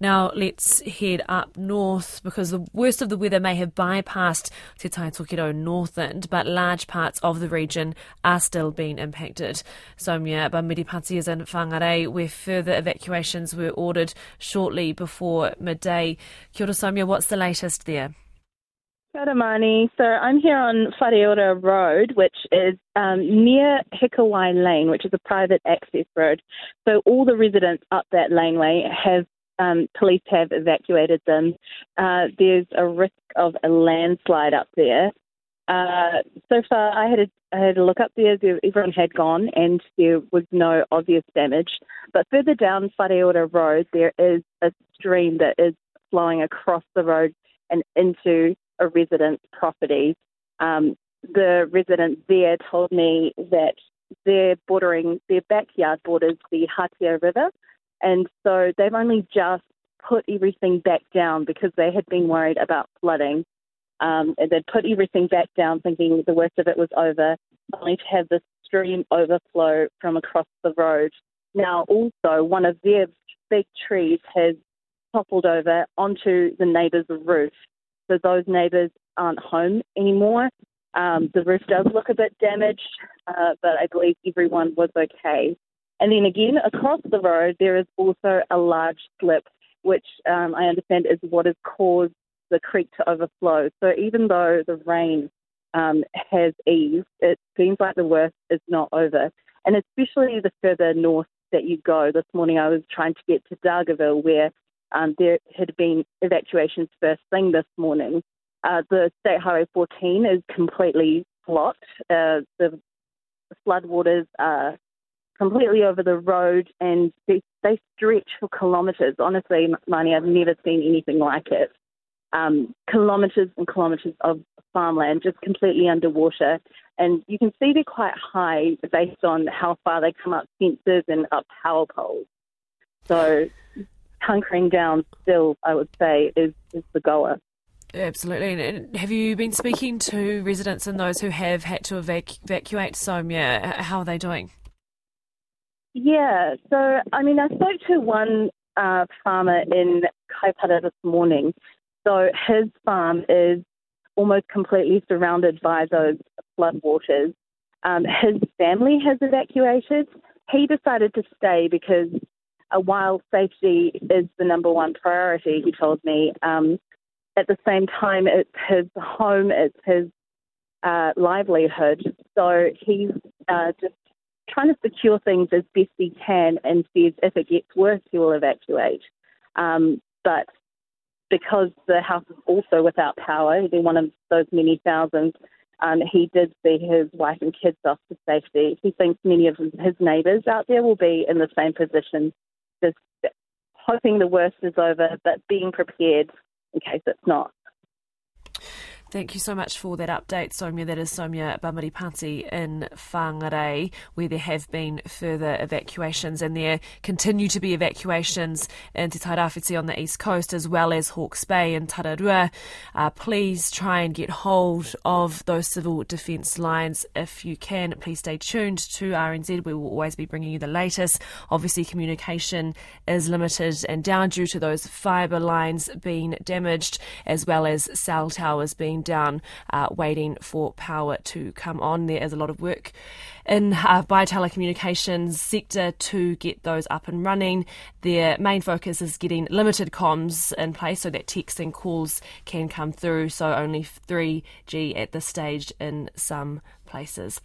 Now let's head up north because the worst of the weather may have bypassed Te Tai Tokerau Northland, but large parts of the region are still being impacted. Soumya Bhamidipati is in Whangarei where further evacuations were ordered shortly before midday. Kia ora, Soumya, what's the latest there? Karamani. So I'm here on Whareora Road, which is um, near Hikawai Lane, which is a private access road. So all the residents up that laneway have um, police have evacuated them. Uh, there's a risk of a landslide up there. Uh, so far, I had a, I had a look up there. Everyone had gone, and there was no obvious damage. But further down Whareora Road, there is a stream that is flowing across the road and into a resident's property. Um, the resident there told me that bordering their backyard borders the Hatea River, and so they've only just put everything back down because they had been worried about flooding. Um, and they'd put everything back down, thinking the worst of it was over, only to have this stream overflow from across the road. Now, also, one of their big trees has toppled over onto the neighbour's roof. So those neighbours aren't home anymore. Um, the roof does look a bit damaged, uh, but I believe everyone was okay. And then again, across the road, there is also a large slip, which um, I understand is what has caused the creek to overflow. So even though the rain um, has eased, it seems like the worst is not over. And especially the further north that you go. This morning I was trying to get to Dargaville, where um, there had been evacuations first thing this morning. Uh, the State Highway 14 is completely blocked. Uh, the floodwaters are completely over the road and they, they stretch for kilometres. Honestly, Marnie, I've never seen anything like it. Um, kilometres and kilometres of farmland just completely underwater. And you can see they're quite high based on how far they come up fences and up power poles. So hunkering down still, I would say, is, is the goer. Absolutely. And have you been speaking to residents and those who have had to evac- evacuate Soumya? How are they doing? Yeah, so I mean, I spoke to one uh, farmer in Kaipara this morning. So his farm is almost completely surrounded by those floodwaters. Um, his family has evacuated. He decided to stay because uh, while safety is the number one priority, he told me, um, at the same time, it's his home, it's his uh, livelihood. So he's uh, just trying to secure things as best he can and says if it gets worse, he will evacuate. Um, but because the house is also without power, they're one of those many thousands, um, he did see his wife and kids off to safety. He thinks many of his neighbours out there will be in the same position just hoping the worst is over, but being prepared in case it's not. Thank you so much for that update, Soumya. That is Soumya Bhamidipati in Whangarei, where there have been further evacuations, and there continue to be evacuations in Te Tairawhiti on the east coast, as well as Hawke's Bay and Tararua. Uh, please try and get hold of those civil defence lines if you can. Please stay tuned to RNZ. We will always be bringing you the latest. Obviously, communication is limited and down due to those fibre lines being damaged, as well as cell towers being down, uh, waiting for power to come on. There is a lot of work in uh, by telecommunications sector to get those up and running. Their main focus is getting limited comms in place so that texts and calls can come through. So only 3G at this stage in some places.